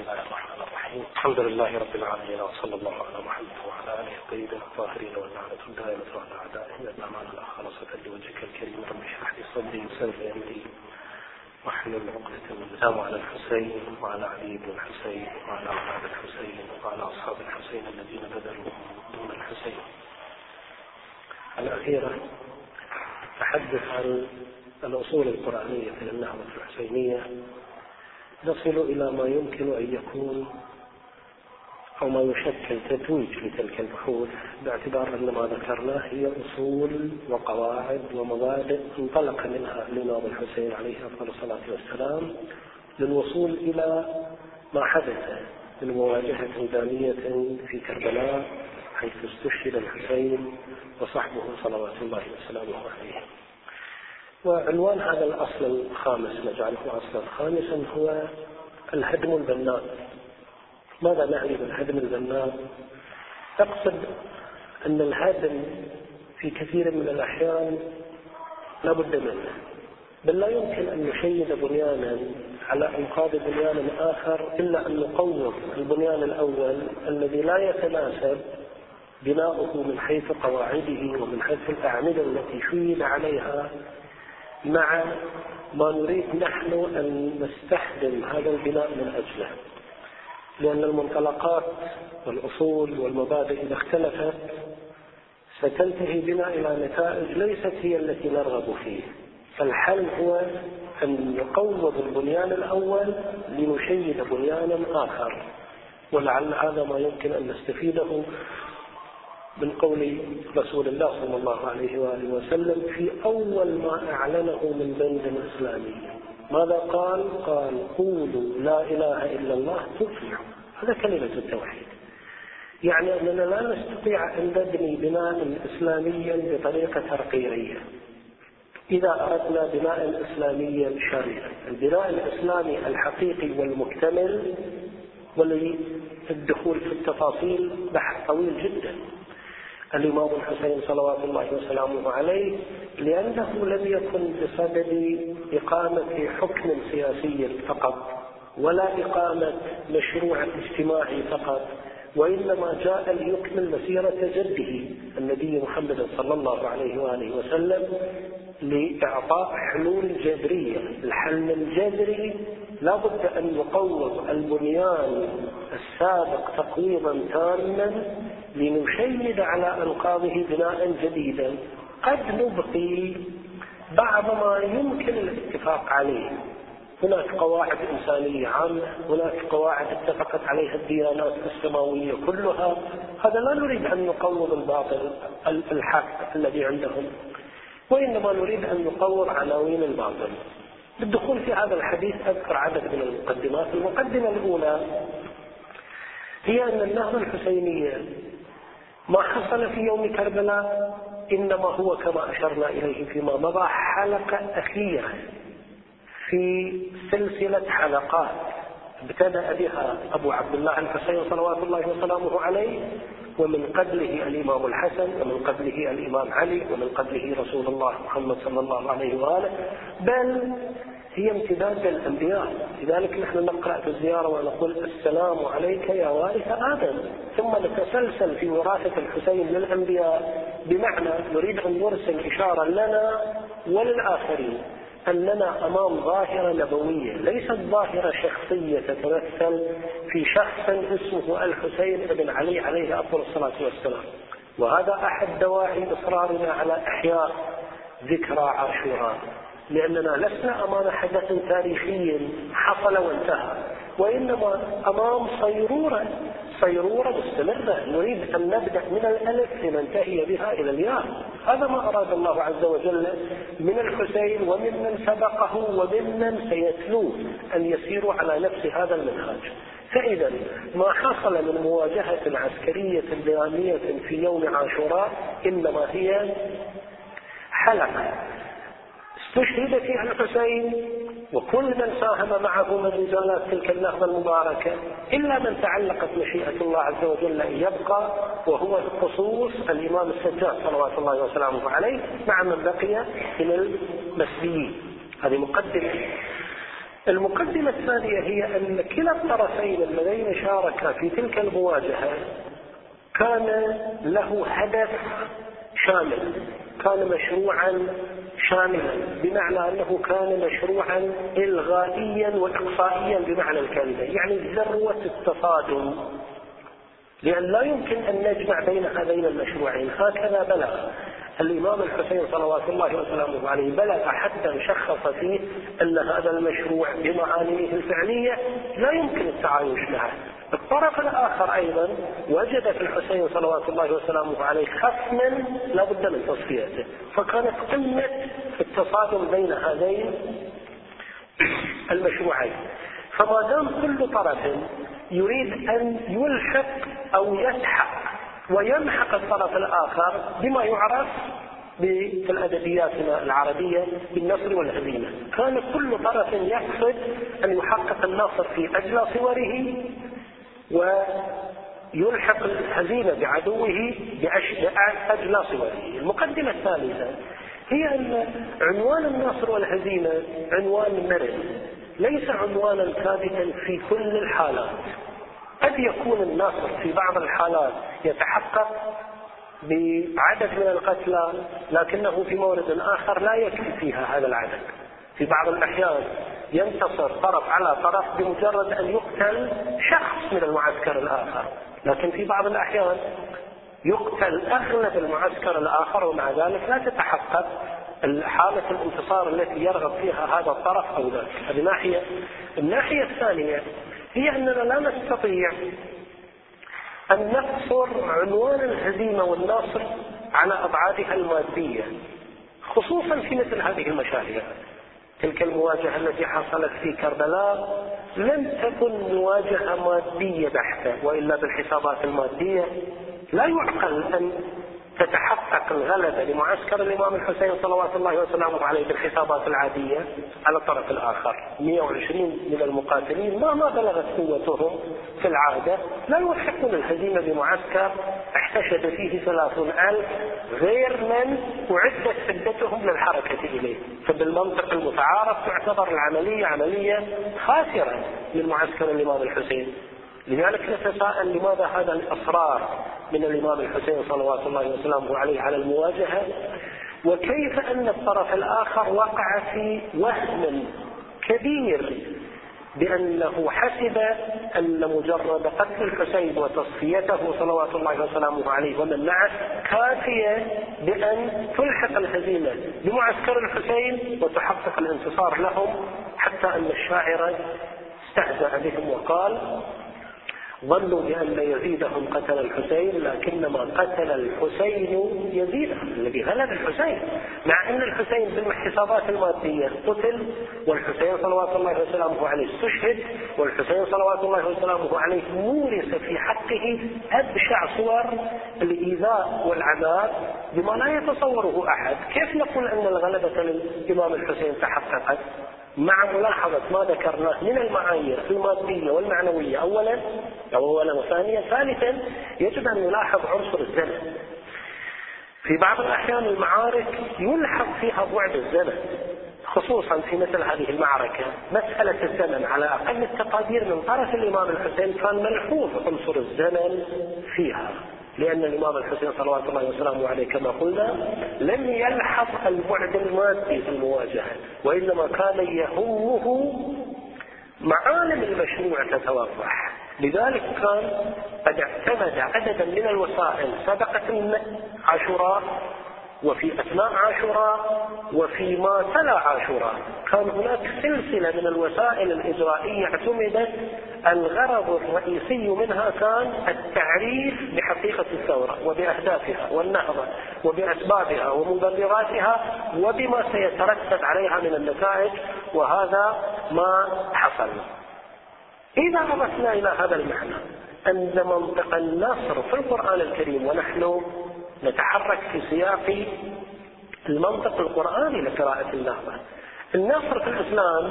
الله الرحمن الرحيم. الحمد لله رب العالمين وصلى الله على محمد وعلى آله الطيبين الطاهرين واللعنة الدائمة على اعدائهم على خالصة لوجهك الكريم. رب اشرح لي صدري ويسر لي أمري. واحلل عقدة من السلام على الحسين وعلى علي بن الحسين وعلى أولاد الحسين وعلى أصحاب الحسين الذين بذلوا دون الحسين. الأخيرة تحدث عن الأصول القرآنية في النهضة الحسينية نصل إلى ما يمكن أن يكون أو ما يشكل تتويج لتلك البحوث باعتبار أن ما ذكرناه هي أصول وقواعد ومبادئ انطلق منها الإمام الحسين عليه أفضل الصلاة والسلام للوصول إلى ما حدث من مواجهة ميدانية في كربلاء حيث استشهد الحسين وصحبه صلوات الله وسلامه عليه. وعنوان هذا الأصل الخامس نجعله أصلا خامسا هو الهدم البناء. ماذا نعني بالهدم البناء؟ أقصد أن الهدم في كثير من الأحيان لا بد منه بل لا يمكن أن نشيد بنيانا على أنقاض بنيان آخر إلا أن نقوض البنيان الأول الذي لا يتناسب بناؤه من حيث قواعده ومن حيث الأعمدة التي شيد عليها مع ما نريد نحن أن نستخدم هذا البناء من أجله. لأن المنطلقات والأصول والمبادئ إذا اختلفت ستنتهي بنا إلى نتائج ليست هي التي نرغب فيه. فالحل هو أن نقوض البنيان الأول لنشيد بنيانا آخر. ولعل هذا ما يمكن أن نستفيده من قول رسول الله صلى الله عليه وآله وسلم في أول ما أعلنه من بلد إسلامي. ماذا قال؟ قال قولوا لا إله إلا الله تفلحوا. هذا كلمة التوحيد. يعني أننا لا نستطيع أن نبني بناء إسلاميا بطريقة ترقيعية إذا أردنا بناء إسلاميا شرعيا البناء الإسلامي الحقيقي والمكتمل وللدخول في التفاصيل بحث طويل جدا. الإمام الحسين صلوات الله وسلامه عليه لأنه لم يكن بصدد إقامة حكم سياسي فقط ولا إقامة مشروع اجتماعي فقط وإنما جاء ليكمل مسيرة جده النبي محمد صلى الله عليه وآله وسلم لإعطاء حلول جذرية الحل الجذري لا بد أن يقوض البنيان السابق تقويضا تاما لنشيد على أنقاضه بناء جديدا قد نبقي بعض ما يمكن الاتفاق عليه. هناك قواعد إنسانية عامة هناك قواعد اتفقت عليها الديانات السماوية كلها. هذا لا نريد أن نقوض الباطل الحق الذي عندهم وإنما نريد أن نقوض عناوين الباطل. بالدخول في هذا الحديث أذكر عدد من المقدمات. المقدمة الأولى هي أن النهضة الحسينية ما حصل في يوم كربلاء إنما هو كما أشرنا إليه فيما مضى حلقة أخيرة في سلسلة حلقات ابتدأ بها أبو عبد الله الحسين صلوات الله وسلامه عليه ومن قبله الإمام الحسن ومن قبله الإمام علي ومن قبله رسول الله محمد صلى الله عليه وآله. بل هي امتداد للأنبياء. لذلك نحن نقرأ في الزيارة ونقول السلام عليك يا وارث آدم. ثم نتسلسل في وراثة الحسين للأنبياء بمعنى نريد أن نرسل إشارة لنا وللآخرين أننا أمام ظاهرة نبوية. ليست ظاهرة شخصية تتمثل في شخص اسمه الحسين بن علي عليه أفضل الصلاة والسلام. وهذا أحد دواعي إصرارنا على إحياء ذكرى عاشوراء. لأننا لسنا أمام حدث تاريخي حصل وانتهى. وإنما أمام صيرورة صيرورة مستمرة. نريد أن نبدأ من الألف لننتهي بها إلى الياء. هذا ما أراد الله عز وجل من الحسين وممن سبقه وممن سيتلوه أن يسيروا على نفس هذا المنهاج فإذا ما حصل من مواجهة عسكرية بيانية في يوم عاشوراء إنما هي حلقة. استشهد فيها الحسين وكل من ساهم معه من رجالات تلك النهضة المباركة إلا من تعلقت مشيئة الله عز وجل أن يبقى وهو خصوص الإمام السجاد صلوات الله وسلامه عليه مع من بقي من المسلمين هذه مقدمة. المقدمة الثانية هي أن كلا الطرفين اللذين شاركا في تلك المواجهة كان له هدف شامل كان مشروعا شاملا بمعنى أنه كان مشروعا إلغائيا وإقصائيا بمعنى الكلمة يعني ذروة التصادم. لأن لا يمكن أن نجمع بين هذين المشروعين. هكذا بلغ الإمام الحسين صلوات الله وسلامه عليه بلغ حتى شخص فيه أن هذا المشروع بمعانيه الفعلية لا يمكن التعايش معه. الطرف الآخر أيضا وجد في الحسين صلوات الله وسلامه عليه خصما لا بد من تصفيته فكانت قمة التصادم بين هذين المشروعين. فما دام كل طرف يريد أن يلحق أو يسحق ويمحق الطرف الآخر بما يعرف في الأدبيات العربية بالنصر والهزيمة. كان كل طرف يقصد أن يحقق النصر في أجلى صوره ويلحق الهزيمة بعدوه بأجلى صوره المقدمة الثالثة هي أن عنوان النصر والهزيمة عنوان مرن ليس عنوانا ثابتا في كل الحالات. قد يكون النصر في بعض الحالات يتحقق بعدد من القتلى لكنه في مورد آخر لا يكفي فيها هذا العدد. في بعض الأحيان ينتصر طرف على طرف بمجرد أن يقتل شخص من المعسكر الآخر. لكن في بعض الأحيان يقتل أغلب المعسكر الآخر ومع ذلك لا تتحقق حالة الانتصار التي يرغب فيها هذا الطرف أو ذاك. هذه ناحية. الناحية الثانية هي أننا لا نستطيع أن نقصر عنوان الهزيمة والنصر على أبعادها المادية خصوصا في مثل هذه المشاريع. تلك المواجهة التي حصلت في كربلاء لم تكن مواجهة مادية بحتة وإلا بالحسابات المادية لا يعقل أن تتحقق الغلبة لمعسكر الإمام الحسين صلوات الله وسلامه عليه بالحسابات العادية على الطرف الآخر. 120 من المقاتلين ما ما بلغت قوتهم في العادة. لا يلحقون الهزيمة بمعسكر. احتشد فيه ثلاثون ألف غير من أعدت عدتهم للحركة إليه. فبالمنطق المتعارف تعتبر العملية عملية خاسرة من معسكر الإمام الحسين. لذلك نتساءل لماذا هذا الإصرار من الإمام الحسين صلوات الله وسلامه عليه على المواجهة؟ وكيف أن الطرف الآخر وقع في وهم كبير بأنه حسب أن مجرد قتل الحسين وتصفيته صلوات الله وسلامه عليه ومن معه كافية بأن تلحق الهزيمة بمعسكر الحسين وتحقق الانتصار لهم حتى أن الشاعر استهزأ بهم وقال ظنوا بأن يزيدهم قتل الحسين لكنما قتل الحسين يزيدهم. الذي غلب الحسين. مع أن الحسين بالحسابات المادية قتل والحسين صلوات الله وسلامه عليه استشهد والحسين صلوات الله وسلامه عليه مورس في حقه أبشع صور الإيذاء والعذاب بما لا يتصوره أحد. كيف نقول أن الغلبة للإمام الحسين تحققت؟ مع ملاحظة ما ذكرناه من المعايير المادية والمعنوية. أولا أو أولا وثانيا ثالثا يجب أن نلاحظ عنصر الزمن. في بعض الأحيان المعارك يلحظ فيها بعد الزمن خصوصا في مثل هذه المعركة. مسألة الزمن على أقل التقادير من طرف الإمام الحسين كان ملحوظ عنصر الزمن فيها. لأن الإمام الحسين صلوات الله وسلامه عليه كما قلنا لم يلحظ البعد المادي في المواجهة وإنما كان يهمه معالم المشروع تتوضح. لذلك كان قد اعتمد عددا من الوسائل سبقت عاشوراء وفي أثناء عاشوراء وفيما تلا عاشوراء. كان هناك سلسلة من الوسائل الإجرائية اعتمدت الغرض الرئيسي منها كان التعريف بحقيقة الثورة وبأهدافها والنهضة وبأسبابها ومبرراتها وبما سيترتب عليها من النتائج وهذا ما حصل. إذا أضفنا إلى هذا المعنى أن منطق النصر في القرآن الكريم ونحن نتحرك في سياق المنطق القرآني لقراءة النهضة. النصر في الإسلام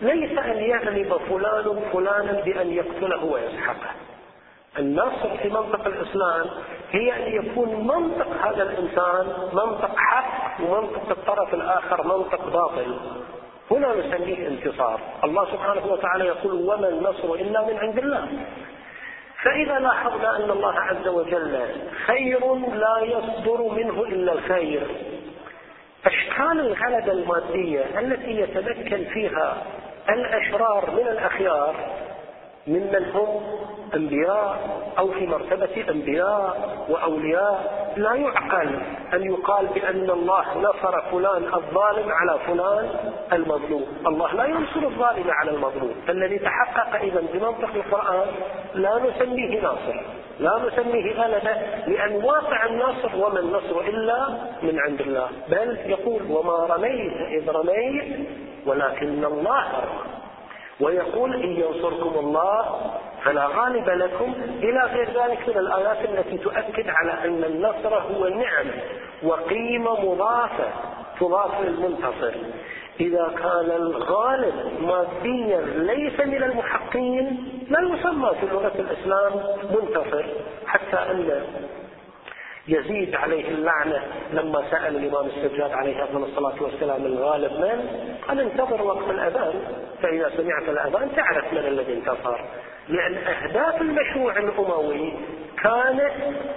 ليس أن يغلب فلان فلانا بأن يقتله ويسحقه. النصر في منطق الإسلام هي أن يكون منطق هذا الإنسان منطق حق ومنطق الطرف الآخر منطق باطل. هنا نسميه انتصار. الله سبحانه وتعالى يقول وما النصر إلا من عند الله. فإذا لاحظنا أن الله عز وجل خير لا يصدر منه إلا الخير. أشكال الغلبة المادية التي يتمكن فيها الأشرار من الأخيار ممن هم أنبياء أو في مرتبة أنبياء وأولياء. لا يعقل أن يقال بأن الله نصر فلان الظالم على فلان المظلوم. الله لا ينصر الظالم على المظلوم. الذي تحقق إذا بمنطق القرآن لا نسميه ناصر. لا نسميه غلبة لأن واقع النصر وما النصر إلا من عند الله. بل يقول وما رميت إذ رميت ولكن الله رمى. ويقول إن ينصركم الله فلا غالب لكم إلى غير ذلك من الآيات التي تؤكد على أن النصر هو نعمة وقيمة مضافة تضاف للمنتصر. إذا كان الغالب ماديا ليس من المحقين لا يسمى في لغة الإسلام منتصر حتى أن يزيد عليه اللعنة لما سأل الإمام السجاد عليه أفضل الصلاة والسلام الغالب من؟ قال انتظر وقت الأذان فإذا سمعت الأذان تعرف من الذي انتصر. لأن أهداف المشروع الأموي كانت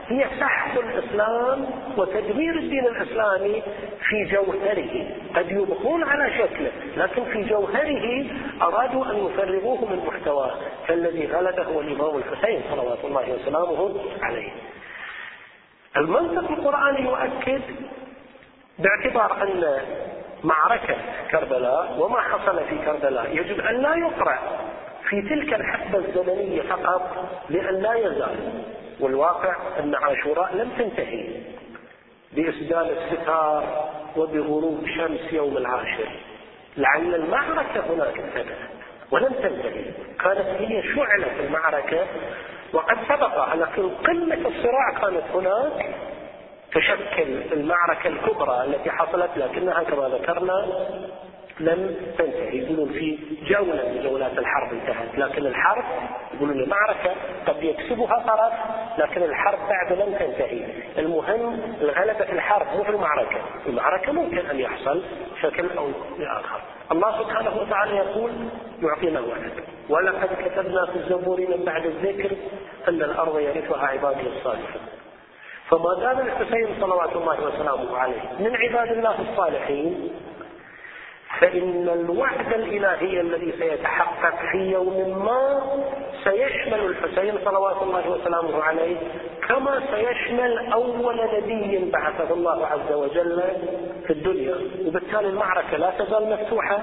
هي سحق الإسلام وتدمير الدين الإسلامي في جوهره. قد يبقون على شكله لكن في جوهره أرادوا أن يفرغوه من محتواه. فالذي غلبه هو الإمام الحسين صلوات الله وسلامه عليه. المنطق القرآني يؤكد باعتبار أن معركة كربلاء وما حصل في كربلاء يجب أن لا يقرأ في تلك الحقبة الزمنية فقط لأن لا يزال. والواقع أن عاشوراء لم تنتهي بإسدال الستار وبغروب شمس يوم العاشر. لعل المعركة هناك ابتدأت ولم تنتهي. كانت هي شعلة المعركة وقد سبق لكن قمة الصراع كانت هناك تشكل المعركة الكبرى التي حصلت لكنها كما ذكرنا لم تنتهي. في جولة من جولات الحرب انتهت لكن الحرب يقولون المعركة قد يكسبها طرف لكن الحرب بعد لم تنتهي. المهم الغلبة في الحرب مو في المعركة. المعركة ممكن أن يحصل شكل أو بآخر. الله سبحانه وتعالى يقول يعطينا وعد ولقد كتبنا في الزبور من بعد الذكر أن الأرض يرثها عبادي الصالحون. فما دام الحسين صلوات الله وسلامه عليه من عباد الله الصالحين فإن الوعد الإلهي الذي سيتحقق في يوم ما سيشمل الحسين صلوات الله وسلامه عليه كما سيشمل أول نبي بعثه الله عز وجل في الدنيا. وبالتالي المعركة لا تزال مفتوحة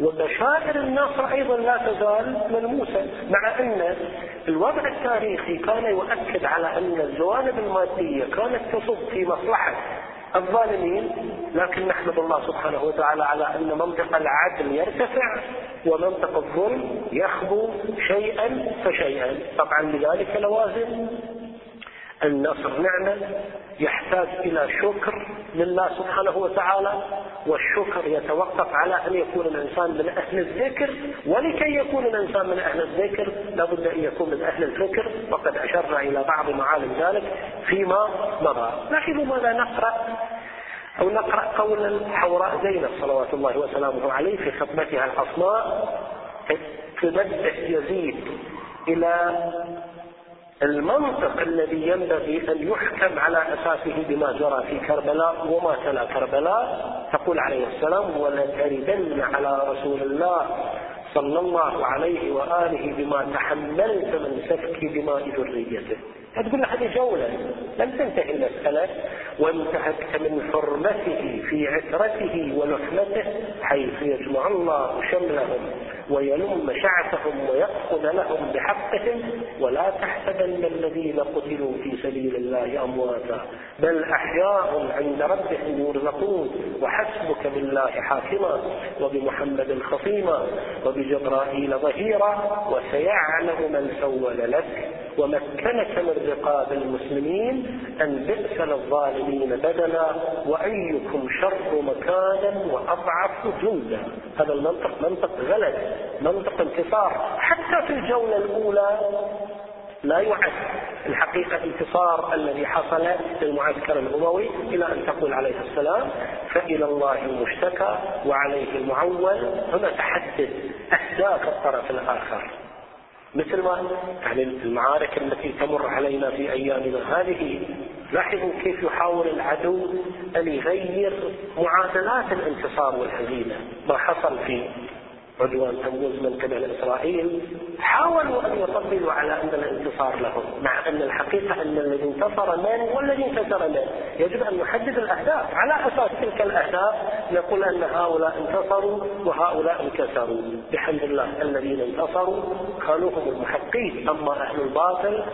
وبشائر النصر أيضا لا تزال ملموسة مع أن الوضع التاريخي كان يؤكد على أن الجوانب المادية كانت تصب في مصلحة الظالمين لكن نحمد الله سبحانه وتعالى على أن منطق العدل يرتفع ومنطق الظلم يخبو شيئا فشيئا. طبعا لذلك لوازم النصر نعمة يحتاج إلى شكر لله سبحانه وتعالى والشكر يتوقف على أن يكون الإنسان من أهل الذكر ولكي يكون الإنسان من أهل الذكر لابد أن يكون من أهل الفكر وقد أشرنا إلى بعض معالم ذلك فيما مضى. لاحظوا ماذا نقرأ؟ أو نقرأ قول الحوراء زينب صلوات الله وسلامه عليه في خطبتها الحصناء تنبه يزيد إلى المنطق الذي ينبغي أن يحكم على أساسه بما جرى في كربلاء وما تلا كربلاء تقول عليه السلام ولتردن على رسول الله صلى الله عليه وآله بما تحملت من سفك دماء ذريته. تقول هذه جولة. لم تنتهي المسألة وانتهكت من حرمته في عترته ولحمته حيث يجمع الله شملهم ويلم شعثهم ويأخذ لهم بحقهم. ولا تحسبن الذين قتلوا في سبيل الله أمواتا. بل أحياء عند ربهم يرزقون. وحسبك بالله حاكما وبمحمد خصيما وبجبرائيل ظهيرا. وسيعلم من سول لك ومكنك من رقاب المسلمين أن بئس للظالمين بدلا وأيكم شر مكانا وأضعف جندا. هذا المنطق منطق غلط منطق انتصار. حتى في الجولة الأولى لا يعد الحقيقة انتصار الذي حصل للمعسكر الأموي إلى أن تقول عليه السلام فإلى الله المشتكى وعليه المعول. هنا تحدد أهداف الطرف الآخر. مثل ما يعني المعارك التي تمر علينا في أيامنا. هذه لاحظوا كيف يحاول العدو أن يغير معادلات الانتصار والهزيمة. ما حصل في عدوان تموز من قبل إسرائيل. حاولوا أن يطبلوا على أن الانتصار لهم مع أن الحقيقة أن الذي انتصر من والذي انتصر من؟ يجب أن نحدد الأهداف على أساس تلك الأهداف نقول أن هؤلاء انتصروا وهؤلاء انكسروا. بحمد الله الذين انتصروا كانوا هم المحقين أما أهل الباطل.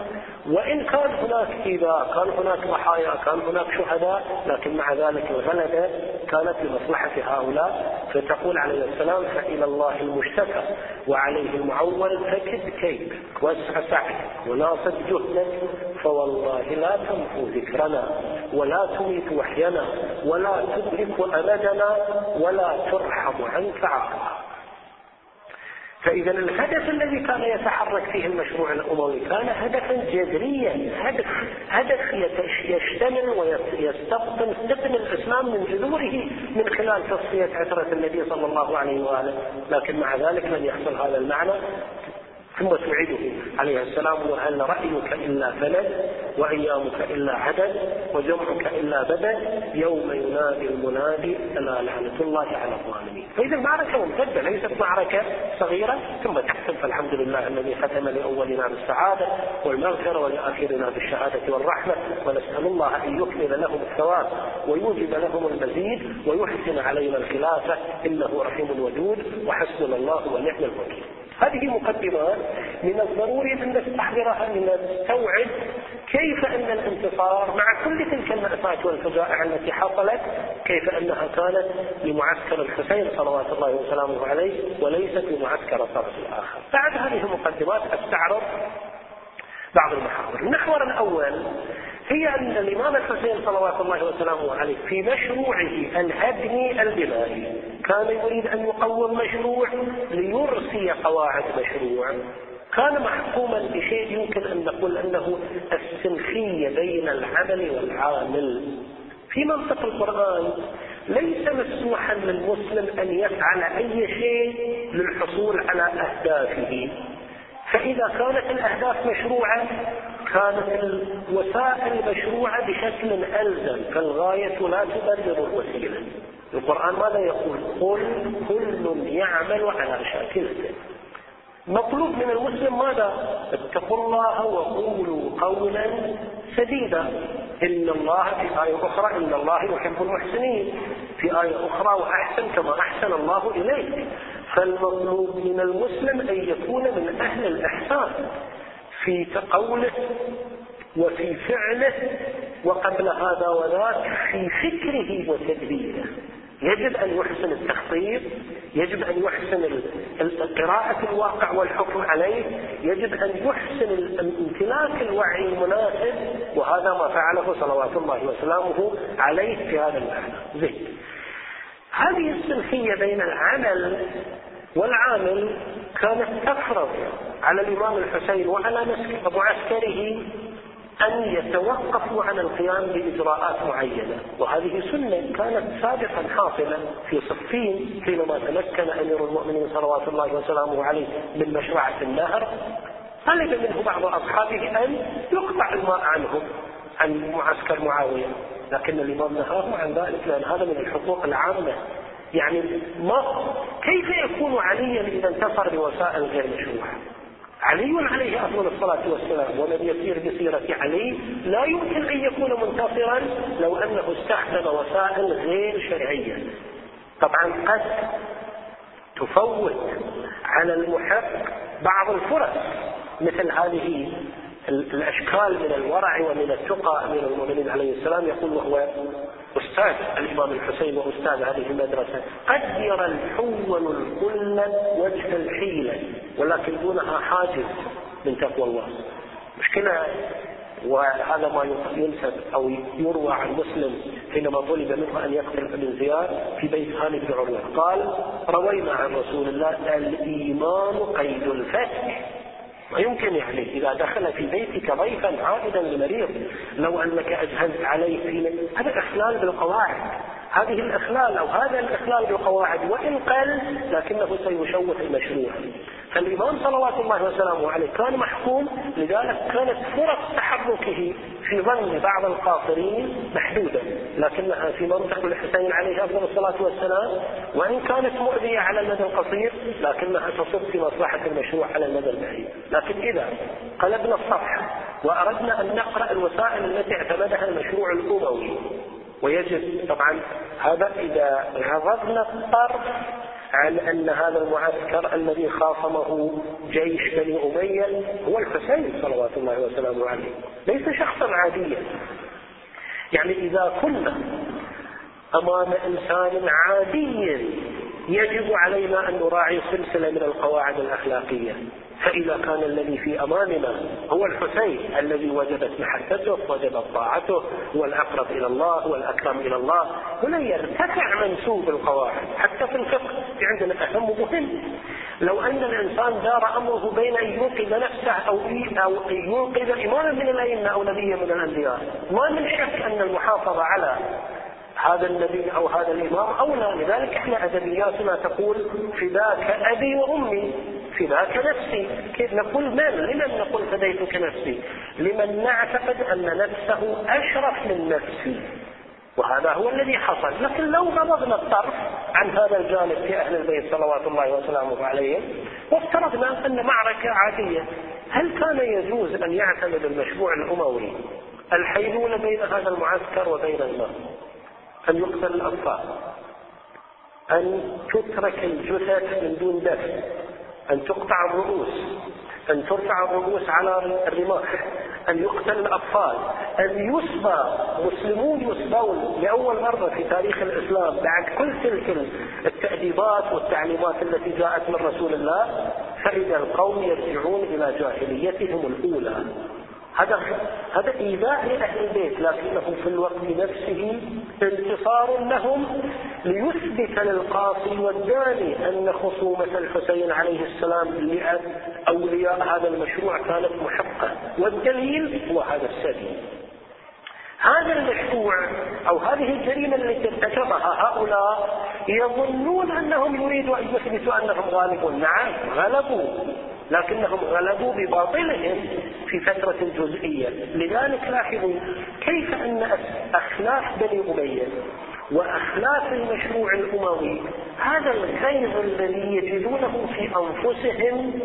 وإن كان هناك إيذاء كان هناك ضحايا كان هناك شهداء لكن مع ذلك الغلبة كانت لمصلحة هؤلاء. فتقول عليه السلام فإلى الله المشتكى. وعليه المعول فكد كيد واسع سعيك وناصب جهدك فوالله لا تمحو ذكرنا ولا تميت وحينا ولا تدرك أمدنا ولا ترحم عنك عقلا فإذا الهدف الذي كان يتحرك فيه المشروع الأموي كان هدفا جذريا هدف هدف يشتمل ويستقطن استقن الإسلام من جذوره من خلال تصفية عترة النبي صلى الله عليه وآله. لكن مع ذلك لم يحصل هذا المعنى. ثم توعده عليه السلام وهل رأيك إلا فلد وأيامك إلا عدد وجمعك إلا بدد يوم ينادي المنادي ألا لعنة الله على الظالمين. فإذا المعركة ممتدة ليست معركة صغيرة ثم تختم فالحمد لله الذي ختم لأولنا بالسعادة والمغفرة ولآخرنا بالشهادة والرحمة ونسأل الله أن يكمل لهم الثواب ويوجب لهم المزيد ويحسن علينا الخلافة إنه رحيم ودود وحسبنا الله ونعم الوكيل. هذه مقدمات من الضروري أن نستحضرها أن نستوعب كيف أن الانتصار مع كل تلك المأساة والفجائع التي حصلت كيف أنها كانت لمعسكر الحسين صلوات الله وسلامه عليه وليست لمعسكر الطرف الآخر. بعد هذه المقدمات أستعرض بعض المحاور المحور الأول هي أن الإمام الحسين صلوات الله وسلامه عليه في مشروعه الهدمي البنائي كان يريد أن يقوم مشروع ليرسي قواعد مشروع. كان محكوما بشيء يمكن أن نقول أنه السنخية بين العمل والعامل. في منطق القرآن ليس مسموحا للمسلم أن يفعل أي شيء للحصول على أهدافه. فإذا كانت الأهداف مشروعة كانت الوسائل مشروعة بشكل ألزم فالغاية لا تبرر الوسيلة. القرآن ماذا يقول؟ قل كل يعمل على شاكلته مطلوب من المسلم ماذا؟ اتقوا الله وقولوا قولا سديدا. إن الله في آية أخرى إن الله يحب المحسنين. في آية أخرى وأحسن كما أحسن الله إليك. فالمطلوب من المسلم أن يكون من أهل الإحسان. في قوله وفي فعله وقبل هذا وذاك في فكره وتدبيره. يجب أن يحسن التخطيط يجب أن يحسن قراءة الواقع والحكم عليه يجب أن يحسن امتلاك الوعي المناسب وهذا ما فعله صلوات الله وسلامه عليه في هذا المعنى. زين. هذه السلخية بين العمل والعامل كانت تفرض على الإمام الحسين وعلى معسكره أن يتوقفوا عن القيام بإجراءات معينة. وهذه سنة كانت سابقا حاصلة في صفين حينما تمكن أمير المؤمنين صلوات الله وسلامه عليه من مشروعة النهر. طلب منه بعض أصحابه أن يقطع الماء عنهم عن معسكر معاوية. لكن الإمام نهاهم عن ذلك لأن هذا من الحقوق العامة. يعني ما كيف يكون عليا إذا انتصر بوسائل غير مشروعة علي عليه أفضل الصلاة والسلام ومن يسير بسيرة علي لا يمكن أن يكون منتصرا لو أنه استخدم وسائل غير شرعية طبعا قد تفوت على المحق بعض الفرص مثل هذه الأشكال من الورع ومن التقى أمير المؤمنين عليه السلام يقول وهو أستاذ الإمام الحسين وأستاذ هذه المدرسة قد يرى الحول الكل وجه الحيلة ولكن دونها حاجز من تقوى الله. مشكلة وهذا ما ينسب أو يروى عن مسلم حينما طلب منه أن يقتل ابن زياد في بيت خالد بن عروة قال روينا عن رسول الله الإيمان قيد الفتح. ما يمكن يعني إذا دخل في بيتك ضيفا عائدا لمريض لو أنك أجهزت عليه في هذا إخلال بالقواعد. هذه الإخلال أو هذا الإخلال بالقواعد وإن قل لكنه سيشوه المشروع. فالإمام صلوات الله وسلامه عليه كان محكوم لذلك كانت فرص تحركه في ظن بعض القاصرين محدودة لكنها في منطق الحسين عليه أفضل الصلاة والسلام وإن كانت مؤذية على المدى القصير لكنها تصب في مصلحة المشروع على المدى البعيد. لكن إذا قلبنا الصفحة وأردنا أن نقرأ الوسائل التي اعتمدها المشروع الأموي ويجب طبعا هذا إذا غضبنا الطرف عن أن هذا المعسكر الذي خاصمه جيش بني أمية هو الحسين صلوات الله وسلامه عليه. ليس شخصا عاديا. يعني إذا كنا أمام إنسان عادي يجب علينا أن نراعي سلسلة من القواعد الأخلاقية. فإذا كان الذي في أمامنا هو الحسين الذي وجدت محبته وجدت طاعته هو الأقرب إلى الله هو الأكرم إلى الله هنا يرتفع منسوب القواعد حتى في الفقه في عندنا أهم مهم. لو أن الإنسان دار أمره بين أن ينقذ نفسه أو أو ينقذ إماما من الأئمة أو نبيا من الأنبياء. ما من شك أن المحافظة على هذا النبي أو هذا الإمام أولى لذلك إحنا ادبياتنا تقول فداك أبي وأمي فداك نفسي. كيف نقول من لمن نقول فديتك نفسي؟ لمن نعتقد أن نفسه أشرف من نفسي. وهذا هو الذي حصل. لكن لو غضبنا الطرف عن هذا الجانب في أهل البيت صلوات الله وسلامه عليهم وافترضنا أن معركة عادية هل كان يجوز أن يعتمد المشروع الأموي الحيلولة بين هذا المعسكر وبين الناس أن يقتل الأطفال. أن تترك الجثث من دون دفن أن تقطع الرؤوس. أن ترفع الرؤوس على الرماح. أن يقتل الأطفال. أن يصبى. مسلمون يصبون لأول مرة في تاريخ الإسلام بعد كل تلك التأديبات والتعليمات التي جاءت من رسول الله فإذا القوم يرجعون إلى جاهليتهم الأولى. هذا هذا إيذاء لأهل البيت لكنه في الوقت نفسه انتصار لهم ليثبت للقاصي والداني أن خصومة الحسين عليه السلام لأولياء هذا المشروع كانت محقة والدليل هو هذا السبيل. هذا المشروع أو هذه الجريمة التي ارتكبها هؤلاء يظنون أنهم يريدوا أن يثبتوا أنهم غالبون. نعم غلبوا. لكنهم غلبوا بباطلهم في فترة جزئية. لذلك لاحظوا كيف أن أخلاف بني أمية وأخلاف المشروع الأموي هذا الغيظ الذي يجدونه في أنفسهم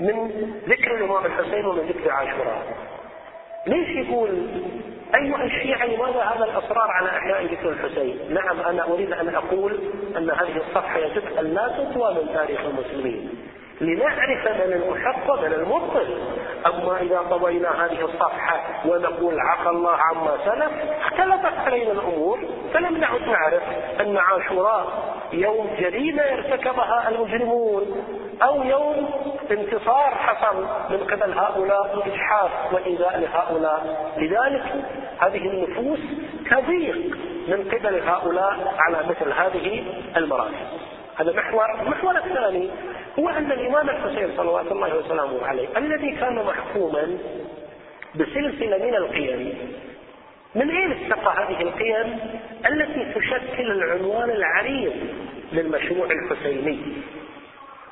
من ذكر الإمام الحسين ومن ذكر عاشوراء. ليش يقول أيها الشيعة لماذا هذا الإصرار على إحياء ذكر الحسين؟ نعم أنا أريد أن أقول أن هذه الصفحة يجب أن لا تطوى من تاريخ المسلمين. لنعرف من المحق ومن المبطل. أما إذا طوينا هذه الصفحة ونقول عفى الله عما سلف اختلفت علينا الأمور فلم نعد نعرف أن عاشوراء يوم جريمة ارتكبها المجرمون أو يوم انتصار حصل من قبل هؤلاء إجحاف وإيذاء لهؤلاء. لذلك هذه النفوس تضيق من قبل هؤلاء على مثل هذه المراكز هذا محور المحور الثاني. هو أن الإمام الحسين صلوات الله وسلامه عليه الذي كان محكوما بسلسلة من القيم من أين استقى هذه القيم التي تشكل العنوان العريض للمشروع الحسيني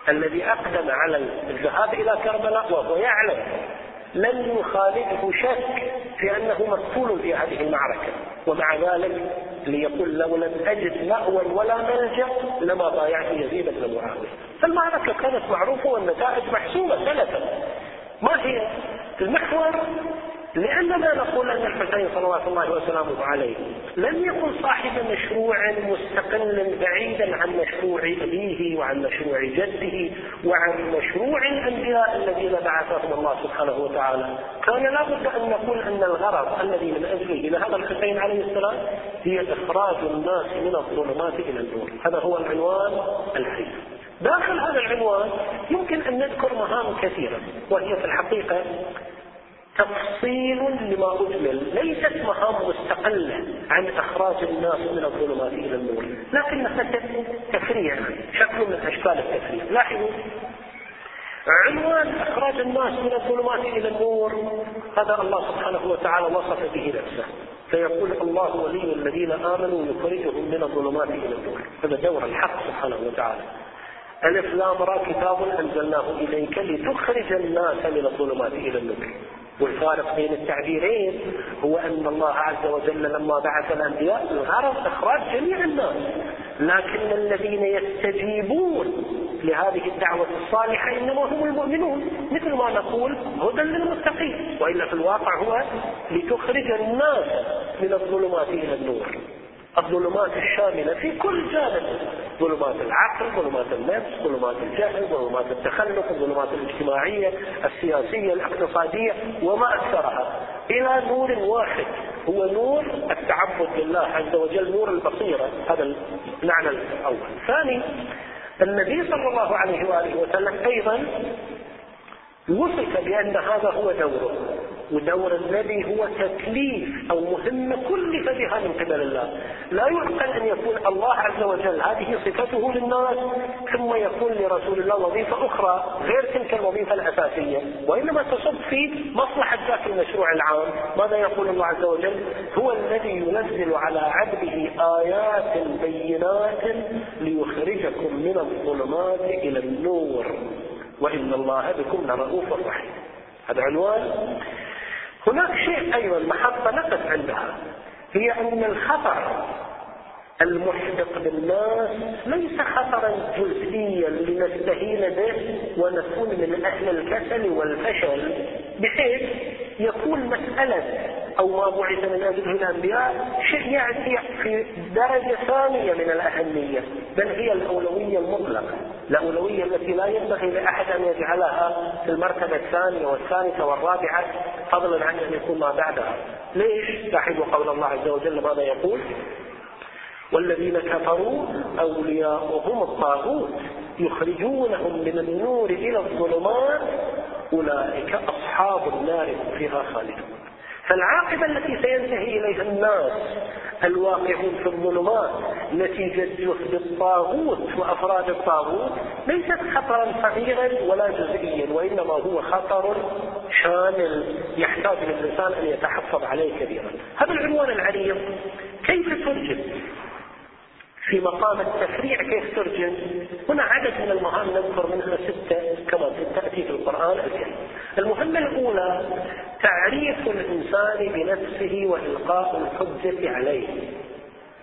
الذي أقدم على الذهاب إلى كربلاء وهو يعلم لن يخالفه شك في أنه مقتول في هذه المعركة ومع ذلك ليقول لو لم أجد مأوى ولا ملجأ لما بايعت يزيد بن معاوية. فالمعركة كانت معروفة والنتائج محسومة سلفا ما هي؟ المحور لأننا نقول أن الحسين صلوات الله وسلامه عليه لم يكن صاحب مشروع مستقل بعيدا عن مشروع أبيه وعن مشروع جده وعن مشروع الأنبياء الذين بعثهم الله سبحانه وتعالى. كان لابد أن نقول أن الغرض الذي من أجله لهذا الحسين عليه السلام هي إخراج الناس من الظلمات إلى النور. هذا هو العنوان الحديث. داخل هذا العنوان يمكن أن نذكر مهام كثيرة وهي في الحقيقة تفصيل لما أجمل ليست مهام مستقلة عن إخراج الناس من الظلمات إلى النور لكنها تفريع شكل من أشكال التفريع. لاحظوا عنوان إخراج الناس من الظلمات إلى النور هذا الله سبحانه وتعالى وصف به نفسه. فيقول الله ولي الذين آمنوا يخرجهم من الظلمات إلى النور. هذا دور الحق سبحانه وتعالى. ألف لام را كتاب أنزلناه إليك لتخرج الناس من الظلمات إلى النور. والفارق بين التعبيرين هو أن الله عز وجل لما بعث الأنبياء غرض إخراج جميع الناس. لكن الذين يستجيبون لهذه الدعوة الصالحة إنما هم المؤمنون. مثل ما نقول هدى للمتقين. وإلا في الواقع هو لتخرج الناس من الظلمات إلى النور. الظلمات الشاملة في كل جانب. ظلمات العقل ظلمات النفس ظلمات الجهل ظلمات التخلف الظلمات الاجتماعية السياسية الاقتصادية وما أكثرها. إلى نور واحد هو نور التعبد لله عز وجل نور البصيرة. هذا المعنى الأول. ثاني النبي صلى الله عليه وآله وسلم أيضا وصف بأن هذا هو دوره. ودور النبي هو تكليف أو مهمة كلف بها من قبل الله. لا يعقل أن يكون الله عز وجل هذه صفته للناس ثم يكون لرسول الله وظيفة أخرى غير تلك الوظيفة الأساسية. وإنما تصب في مصلحة ذاك المشروع العام. ماذا يقول الله عز وجل؟ هو الذي ينزل على عبده آيات بينات ليخرجكم من الظلمات إلى النور. وإن الله بكم لرؤوف رحيم. هذا عنوان. هناك شيء أيضا محطة نقف عندها هي أن الخطر المحدق بالناس ليس خطرا جزئيا لنستهين به ونكون من أهل الكسل والفشل. بحيث يكون مسألة أو ما بعث من أجله الأنبياء شيء يأتي في درجة ثانية من الأهمية بل هي الأولوية المطلقة. الأولوية التي لا ينبغي لأحد أن يجعلها في المرتبة الثانية والثالثة والرابعة فضلا عن أن يكون ما بعدها. ليش؟ لاحظوا قول الله عز وجل ماذا يقول؟ والذين كفروا أولياؤهم الطاغوت يخرجونهم من النور إلى الظلمات أولئك أصحاب النار فيها خالدون. فالعاقبة التي سينتهي إليها الناس الواقعون في الظلمات نتيجة جهد الطاغوت وأفراد الطاغوت ليست خطرا صغيرا ولا جزئيا وإنما هو خطر شامل يحتاج للإنسان أن يتحفظ عليه كثيرا هذا العنوان العريض كيف ترجم في مقام التفريع كيف ترجم؟ هنا عدد من المهام نذكر منها ستة كما تأتي في القرآن الكريم. المهمة الأولى تعريف الإنسان بنفسه وإلقاء الحجة عليه.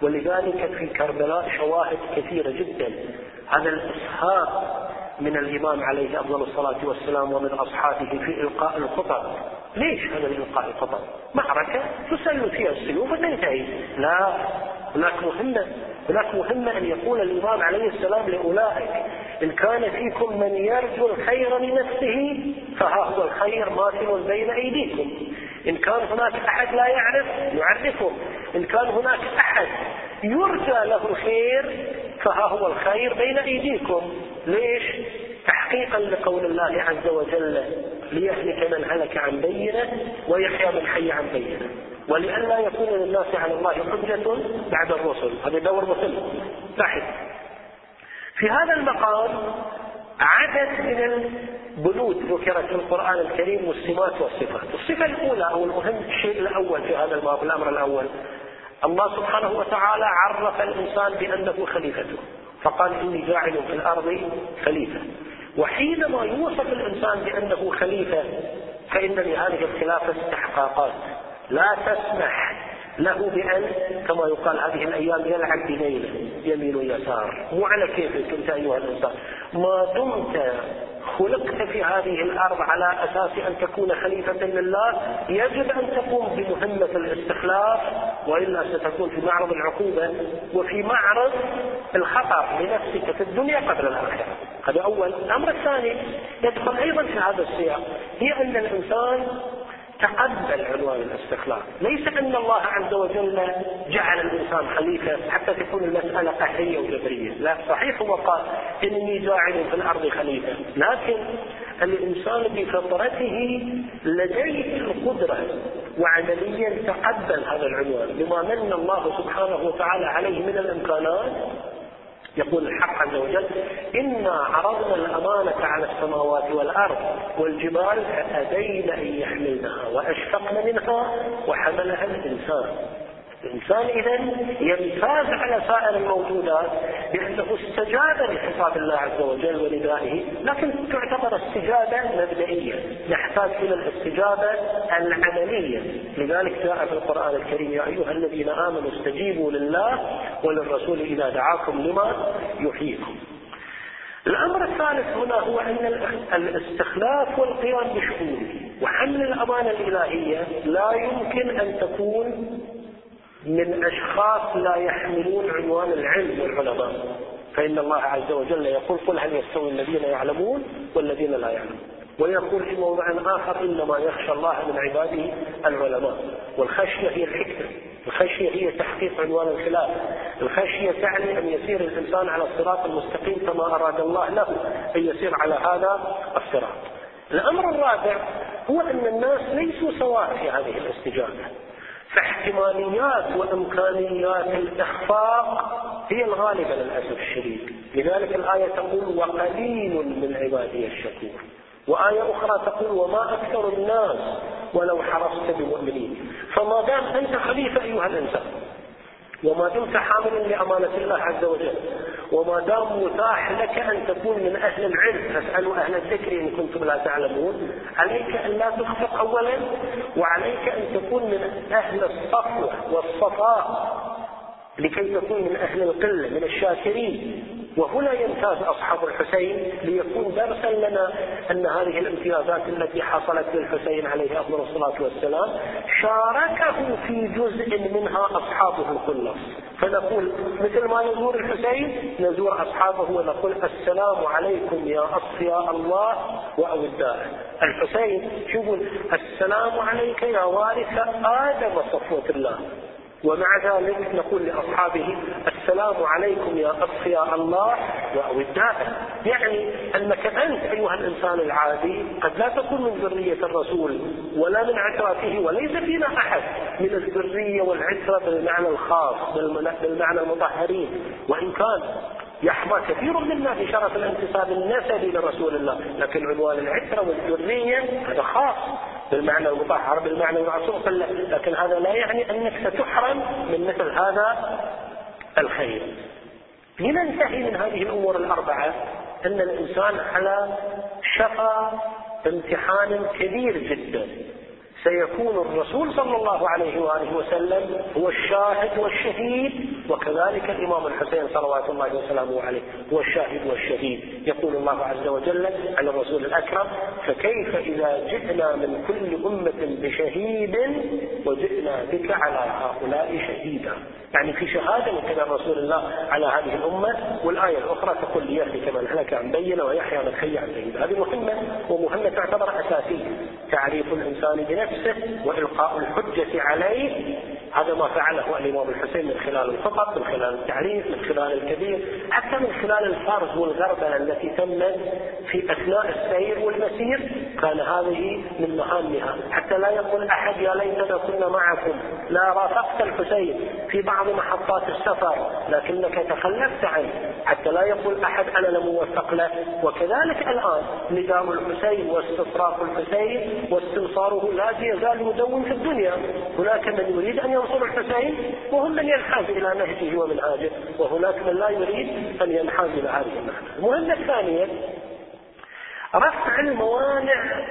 ولذلك في كربلاء شواهد كثيرة جدا على الإسهاب من الإمام عليه أفضل الصلاة والسلام ومن أصحابه في إلقاء الخطب ليش هذا الإلقاء الخطب معركة تسل فيها السيوف وتنتهي. لا هناك مهمة هناك مهمة أن يقول الإمام عليه السلام لأولئك إن كان فيكم من يرجو الخير لنفسه فها هو الخير ماثل بين أيديكم. إن كان هناك أحد لا يعرف يعرفه. إن كان هناك أحد يرجى له الخير فها هو الخير بين أيديكم. ليش؟ تحقيقا لقول الله عز وجل ليهلك من هلك عن بينة ويحيى من حي عن بينة. ولئلا يكون للناس على الله حجة بعد الرسل. هذا دور مسلم. لاحظ في هذا المقام عدد من البنود ذكرت في القرآن الكريم والسمات والصفات. الصفة الأولى أو المهم الشيء الأول في هذا الباب الأمر الأول. الله سبحانه وتعالى عرف الإنسان بأنه خليفته. فقال إني جاعل في الأرض خليفة. وحينما يوصف الإنسان بأنه خليفة فإن لهذه الخلافة استحقاقات. لا تسمح له بأن كما يقال هذه الأيام يلعب بليلة يمين ويسار. مو على كيفك أنت أيها الإنسان ما دمت خلقت في هذه الأرض على أساس أن تكون خليفة لله يجب أن تقوم بمهمة الاستخلاف وإلا ستكون في معرض العقوبة وفي معرض الخطر لنفسك في الدنيا قبل الآخرة. هذا أول. الأمر الثاني يدخل أيضا في هذا السياق هي أن الإنسان تقبل عنوان الاستخلاف ليس أن الله عز وجل جعل الإنسان خليفة حتى تكون المسألة قهرية وجبرية. لا صحيح هو قال إني جاعل في الأرض خليفة. لكن الإنسان بفطرته لديه القدرة وعمليا تقبل هذا العنوان بما من الله سبحانه وتعالى عليه من الإمكانات يقول الحق عز وجل إنا عرضنا الأمانة على السماوات والأرض والجبال فأبين أن يحملنها وأشفقن منها وحملها الإنسان. الإنسان إذا يمتاز على سائر الموجودات بأنه استجاب لخطاب الله عز وجل وندائه لكن تعتبر استجابة مبدئية نحتاج إلى الاستجابة العملية. لذلك جاء في القرآن الكريم يا أيها الذين آمنوا استجيبوا لله وللرسول إذا دعاكم لما يحييكم. الأمر الثالث هنا هو أن الاستخلاف والقيام بشؤونه وحمل الأمانة الإلهية لا يمكن أن تكون من أشخاص لا يحملون عنوان العلم والعلماء. فإن الله عز وجل يقول قل هل يستوي الذين يعلمون والذين لا يعلمون. ويقول في موضع آخر إنما يخشى الله من عباده العلماء. والخشية هي الحكمة. الخشية هي تحقيق عنوان الخلاف. الخشية تعني أن يسير الإنسان على الصراط المستقيم كما أراد الله له أن يسير على هذا الصراط. الأمر الرابع هو أن الناس ليسوا سواء في هذه الاستجابة. فاحتماليات وإمكانيات الإخفاق هي الغالبة للأسف الشديد، لذلك الآية تقول وقليل من عبادي الشكور. وآية أخرى تقول وما أكثر الناس ولو حرصت بمؤمنين فما دام أنت خليفة أيها الإنسان وما دمت حاملا لأمانة الله عز وجل وما دام متاح لك أن تكون من أهل العلم فاسألوا أهل الذكر إن كنتم لا تعلمون. عليك أن لا تخفق أولا وعليك أن تكون من أهل الصفوة والصفاء لكي تكون من أهل القلة من الشاكرين. وهنا يمتاز أصحاب الحسين ليكون درسا لنا أن هذه الامتيازات التي حصلت للحسين عليه أفضل الصلاة والسلام شاركه في جزء منها أصحابه الخلص فنقول مثل ما نزور الحسين نزور أصحابه ونقول السلام عليكم يا أصفياء الله وأوداءه الحسين شوفوا السلام عليك يا وارث آدم صفوة الله. ومع ذلك نقول لأصحابه السلام عليكم يا أصفياء الله. وأوداءه يعني أنك أنت أيها الإنسان العادي قد لا تكون من ذرية الرسول ولا من عترته وليس فينا أحد من الذرية والعترة بالمعنى الخاص بالمعنى المطهرين. وإن كان يحظى كثير منا في شرف الانتساب النسبي لرسول الله لكن عنوان العترة والذرية هذا خاص. بالمعنى المطهر بالمعنى المعصوم لكن هذا لا يعني أنك ستحرم من مثل هذا الخير. لننتهي من هذه الأمور الأربعة؟ أن الإنسان على شفا امتحان كبير جدا. سيكون الرسول صلى الله عليه وآله وسلم هو الشاهد والشهيد وكذلك الإمام الحسين صلوات الله وسلامه عليه هو الشاهد والشهيد. يقول الله عز وجل عن الرسول الأكرم فكيف إذا جئنا من كل أمة بشهيد وجئنا بك على هؤلاء شهيدا؟ يعني في شهادة من قبل رسول الله على هذه الأمة والآية الأخرى تقول ليهلك من هلك عن بينة ويحيى من حي عن بينه هذه مهمه ومهمة تعتبر أساسية. تعريف الإنسان بنفسه نفسه وإلقاء الحجة عليه هذا ما فعله الإمام الحسين من خلال الخطب من خلال التعريف من خلال الكبير حتى من خلال الفرز والغربلة التي تمت في أثناء السير والمسير. كان هذه من مهامها. حتى لا يقول أحد يا ليتنا كنا معكم. لا رافقت الحسين في بعض محطات السفر لكنك تخلفت عنه. حتى لا يقول أحد أنا لم أوفق له. وكذلك الآن نداء الحسين واستطراق الحسين واستنصاره لا يزال مدون في الدنيا. هناك من يريد أن ينصر الحسين وهم من ينحاز إلى نهجه ومنهاجه وهناك من لا يريد أن ينحاز إلى هذه المعنى. المهمة الثانية رفع الموانع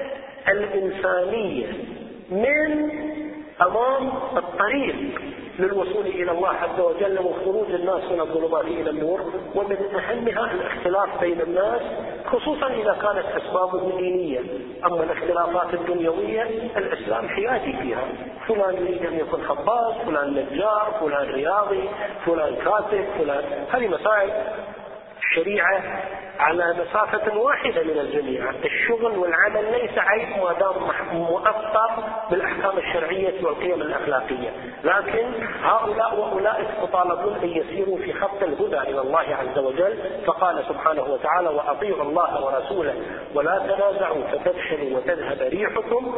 الإنسانية من أمام الطريق. للوصول إلى الله عز وجل وخروج الناس من الظلمات إلى النور ومن أهمها الاختلاف بين الناس خصوصا إذا كانت أسبابه دينية. أما الاختلافات الدنيوية الإسلام حياتي فيها. فلان يريد أن يكون خباز فلان نجار فلان رياضي فلان كاتب فلان هذه مسائل. الشريعة على مسافة واحدة من الجميع. الشغل والعمل ليس عيب ما دام مؤثر بالأحكام الشرعية والقيم الأخلاقية. لكن هؤلاء وأولئك مطالبون أن يسيروا في خط الهدى إلى الله عز وجل. فقال سبحانه وتعالى وأطيعوا الله ورسوله ولا تنازعوا فتفشلوا وتذهب ريحكم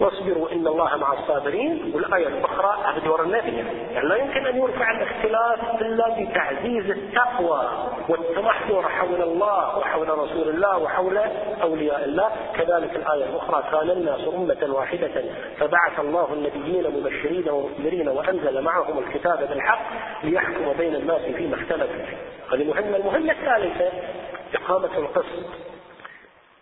واصبروا إن الله مع الصابرين. والآية الأخرى هذا دور النبي. يعني لا يمكن أن يرفع الاختلاف إلا بتعزيز التقوى والتمحور حول الله وحول رسول الله وحول أولياء الله. كذلك الآية الأخرى كان الناس أمة واحدة فبعث الله النبيين مبشرين ومنذرين وأنزل معهم الكتاب بالحق ليحكم بين الناس فيما اختلفوا فيه. هذه مهمة. المهمة الثالثة إقامة القسط.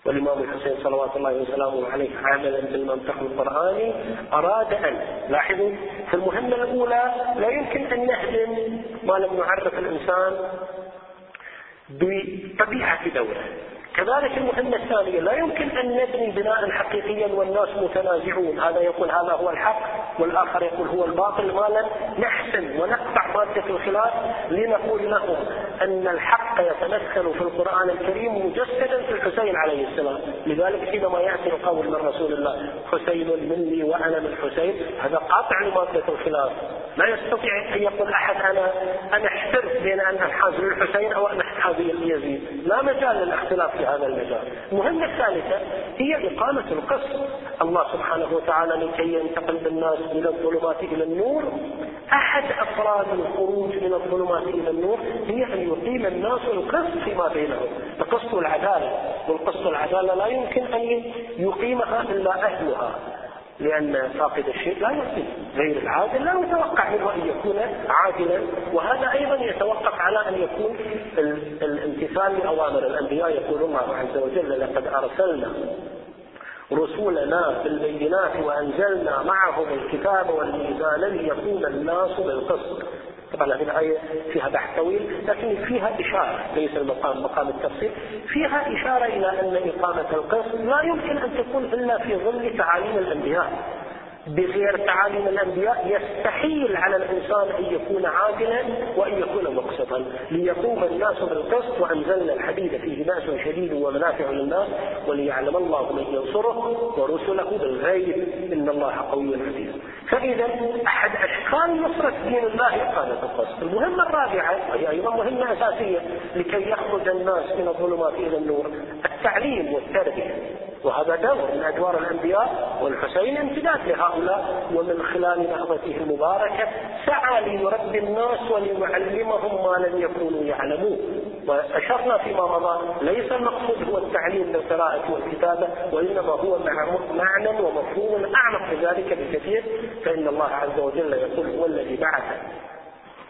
والإمام الحسين صلوات الله وسلامه عليه عاملا بالمنطق القرآني أراد أن لاحظوا في المهمة الأولى لا يمكن أن نهدم ما لم نعرف الإنسان بطبيعة دولة كذلك المهمة الثانية لا يمكن أن نبني بناء حقيقيا والناس متنازعون. هذا يقول هذا هو الحق والآخر يقول هو الباطل. ما لم نحسن ونقطع مادة الخلاف لنقول لهم أن الحق يتمثل في القرآن الكريم مجسدا في الحسين عليه السلام. لذلك حينما يأتي القول من رسول الله حسين مني وأنا من حسين هذا قاطع لمادة الخلاف. لا يستطيع أن يقول أحد أنا أنا احترت بين أن أنحاز للحسين أو أن أنحاز ليزيد لا مجال للاختلاف في هذا المجال المهمة الثالثة هي إقامة القسط. الله سبحانه وتعالى لكي ينتقل بالناس من الظلمات إلى النور. أحد أفراد الخروج من الظلمات إلى النور هي أن يقيم الناس القسط فيما بينهم. القسط العدالة. والقسط العدالة لا يمكن أن يقيمها إلا أهلها لأن فاقد الشيء لا يصل. غير العادل لا يتوقع منه أن يكون عادلا. وهذا أيضا يتوقف على أن يكون الامتثال لأوامر الأنبياء يقول الله عز وجل لقد أرسلنا رسولنا بالبينات وأنزلنا معهم الكتاب والميزان ليقوم الناس بالقسط. طبعا هذه الآية فيها بحث طويل لكن فيها إشارة ليس المقام مقام التفصيل. فيها إشارة إلى أن إقامة القسط لا يمكن أن تكون إلا في ظل تعاليم الأنبياء. بغير تعاليم الأنبياء يستحيل على الإنسان أن يكون عادلا وأن يكون مقسطا. ليقوم الناس بالقسط وأنزلنا الحديد فيه بأس شديد ومنافع للناس وليعلم الله من ينصره ورسله بالغيب. إن الله قوي عزيز فإذا أحد أشكال نصرة دين الله إقامة القسط. المهمة الرابعة وهي أيضا مهمة أساسية لكي يخرج الناس من الظلمات إلى النور التعليم والتربية. وهذا دور من أدوار الأنبياء والحسين امتداد لهؤلاء ومن خلال نهضته المباركة سعى ليربي الناس وليعلمهم ما لم يكونوا يعلمون. وأشرنا فيما مضى ليس المقصود هو التعليم بالقراءة والكتابة وإنما هو معنى ومفهوم أعمق من ذلك بكثير فإن الله عز وجل يقول هو الذي بعث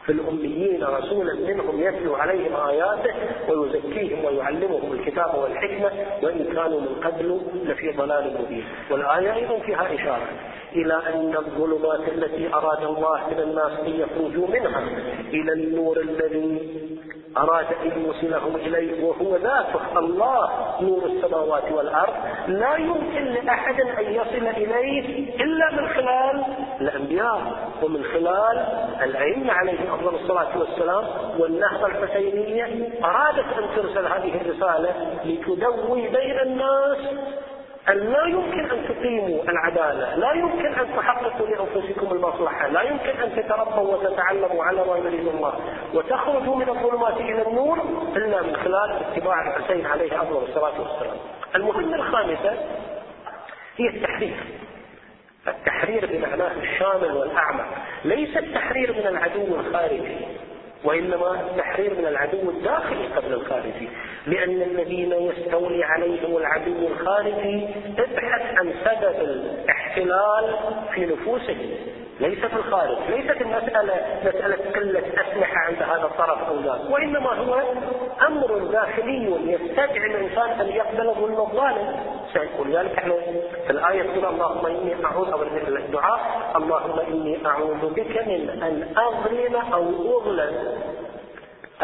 في الأميين رسولا منهم يتلو عليهم آياته ويزكيهم ويعلمهم الكتاب والحكمة وإن كانوا من قبل لفي ضلال مبين. والآية أيضا فيها إشارة إلى أن الظلمات التي أراد الله من الناس أن يخرجوا منها إلى النور الذي أراد أن يوصلهم إليه وهو ذاته الله نور السماوات والأرض لا يمكن لأحد أن يصل إليه إلا من خلال الأنبياء ومن خلال الأئمة عليهم أفضل الصلاة والسلام والنهضة الحسينية أرادت أن ترسل هذه الرسالة لتدوي بين الناس أن لا يمكن أن تقيموا العدالة لا يمكن أن تحققوا لأنفسكم المصلحة لا يمكن أن تتربوا وتتعلموا على ما يريد الله وتخرجوا من الظلمات إلى النور إلا من خلال اتباع الحسين عليه أفضل الصلاة والسلام. المهمة الخامسة هي التحرير. التحرير بمعناه الشامل والأعمق ليس التحرير من العدو الخارجي. وإنما التحرير من العدو الداخلي قبل الخارجي لأن الذين يستولي عليهم العدو الخارجي ابحث عن سبب الاحتلال في نفوسهم. ليس في الخارج ليست المسألة مسألة قلة أسلحة عند هذا الطرف أو ذاك وإنما هو أمر داخلي يستدعي الإنسان أن يقبل ظلم الظالم. ولذلك إحنا في الآية تقول اللهم إني أعوذ أو الدعاء اللهم إني أعوذ بك من أن أظلم أو أظلم.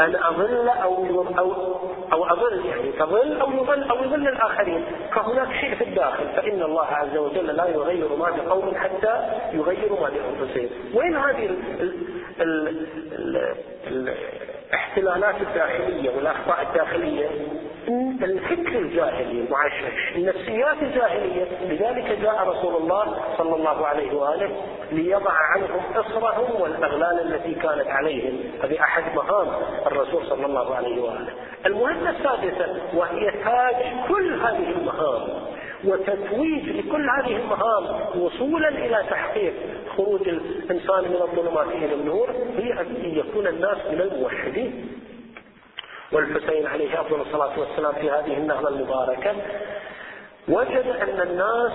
أن أضل أو أو أو أضل يعني تضل أو يضل أو يضل الآخرين. فهناك شيء في الداخل. فإن الله عز وجل لا يغير ما بقوم حتى يغيروا ما بأنفسهم. وين هذه ال ال ال الاحتلالات الداخلية والأخطاء الداخلية؟ الفكر الجاهلي المعشش النفسيات الجاهلية لذلك جاء رسول الله صلى الله عليه وآله ليضع عنهم إصرهم والأغلال التي كانت عليهم هذه أحد مهام الرسول صلى الله عليه وآله. المهمة السادسة وهي تاج كل هذه المهام وتتويج لكل هذه المهام وصولا إلى تحقيق خروج الإنسان من الظلمات إلى النور هي أن يكون الناس من الموحدين. والحسين عليه أفضل الصلاة والسلام في هذه النهضة المباركة. وجد أن الناس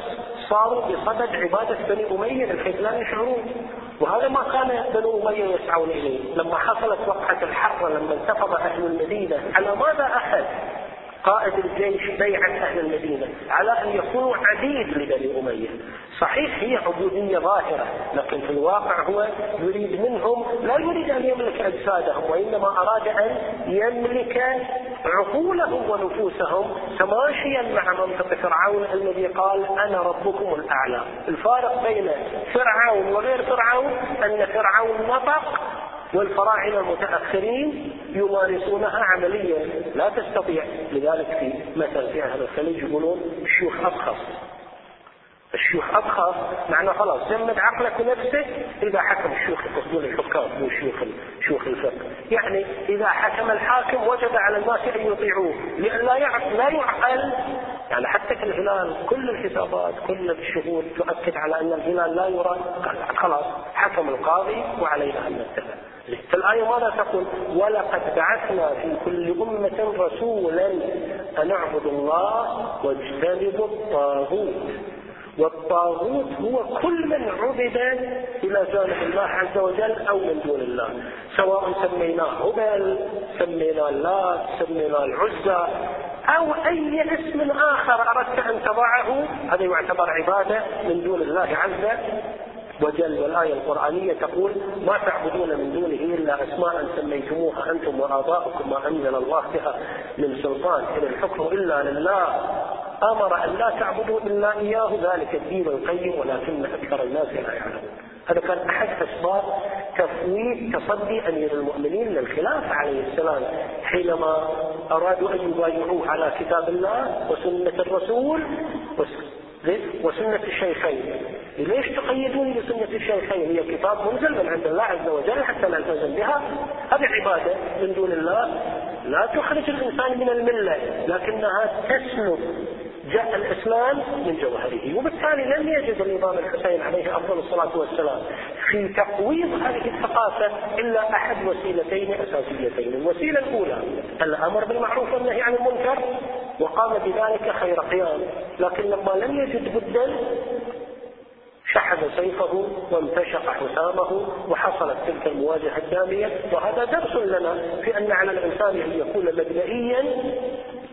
صاروا بصدد عبادة بني أمية من حيث لا يشعرون وهذا ما كان بنو أمية يسعون إليه. لما حصلت وقعة الحرة لما انتفض أهل المدينة. على ماذا أخذ؟ قائد الجيش بيعة أهل المدينة على أن يكونوا عبيد لبني أمية. صحيح هي عبودية ظاهرة لكن في الواقع هو يريد منهم لا يريد أن يملك أجسادهم وإنما أراد أن يملك عقولهم ونفوسهم. تماشيا مع منطق فرعون الذي قال أنا ربكم الأعلى. الفارق بين فرعون وغير فرعون أن فرعون نطق والفراعنة المتأخرين يمارسونها عمليا. لا تستطيع. لذلك في مثل في أهل الخليج يقولون الشيوخ أبخص. الشيوخ أبخص معنى خلاص جمد عقلك ونفسك إذا حكم الشيوخ يقصدون الحكام مو شيوخ شيوخ الفقه. يعني إذا حكم الحاكم وجب على الناس أن يطيعوه لأن لا يعقل لا يعقل. يعني حتى في الهلال كل الحسابات كل الشهود تؤكد على أن الهلال لا يرى خلاص حكم القاضي وعلينا أن نتبع. في الآية ماذا تقول؟ ولقد بعثنا في كل أمة رسولا أن اعبدوا الله واجتنبوا الطاغوت. والطاغوت هو كل من عبد إلى جانب الله عز وجل أو من دون الله. سواء سميناه هبل سميناه اللات سميناه العزى أو أي اسم آخر أردت أن تضعه هذا يعتبر عبادة من دون الله عز وجل. والآية القرآنية تقول ما تعبدون من دونه إلا أسماء سميتموها أنتم وآباؤكم ما أنزل الله بها من سلطان. إن الحكم إلا لله. أمر أن لا تعبدوا إلا إياه. ذلك الدين القيم ولكن أكثر الناس لا يعلمون. هذا كان أحد أسباب تفويت تصدي أمير المؤمنين للخلافة عليه السلام حينما أرادوا أن يبايعوه على كتاب الله وسنة الرسول. وسنة الشيخين. ليش تقيدون بسنة الشيخين؟ هي كتاب منزل من عند الله عز وجل حتى نلتزم بها. هذه عبادة من دون الله لا تخرج الإنسان من الملة لكنها تسلب جاء الإسلام من جوهره وبالتالي لم يجد النظام الحسين عليه أفضل الصلاة والسلام في تقويض هذه الثقافة إلا أحد وسيلتين أساسيتين. الوسيلة الأولى الأمر بالمعروف والنهي عن المنكر وقام بذلك خير قيام. لكن لما لم يجد بدا شحذ سيفه وانتشق حسامه وحصلت تلك المواجهة الدامية. وهذا درس لنا في أن على الإنسان أن يكون مبدئيا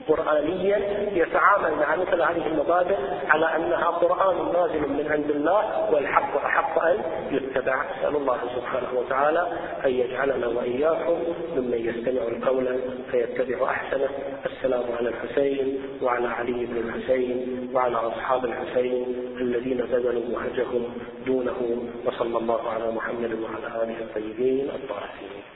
قرآنيا يتعامل مع مثل هذه المبادئ على أنها قرآن نازل من عند الله والحق أحق أن يتبع. أسأل الله سبحانه وتعالى أن يجعلنا وإياكم ممن يستمع القول فيتبع أحسنه. السلام على الحسين وعلى علي بن الحسين وعلى أصحاب الحسين الذين بذلوا وهجهم دونه وصلى الله على محمد وعلى آله الطيبين الطاهرين.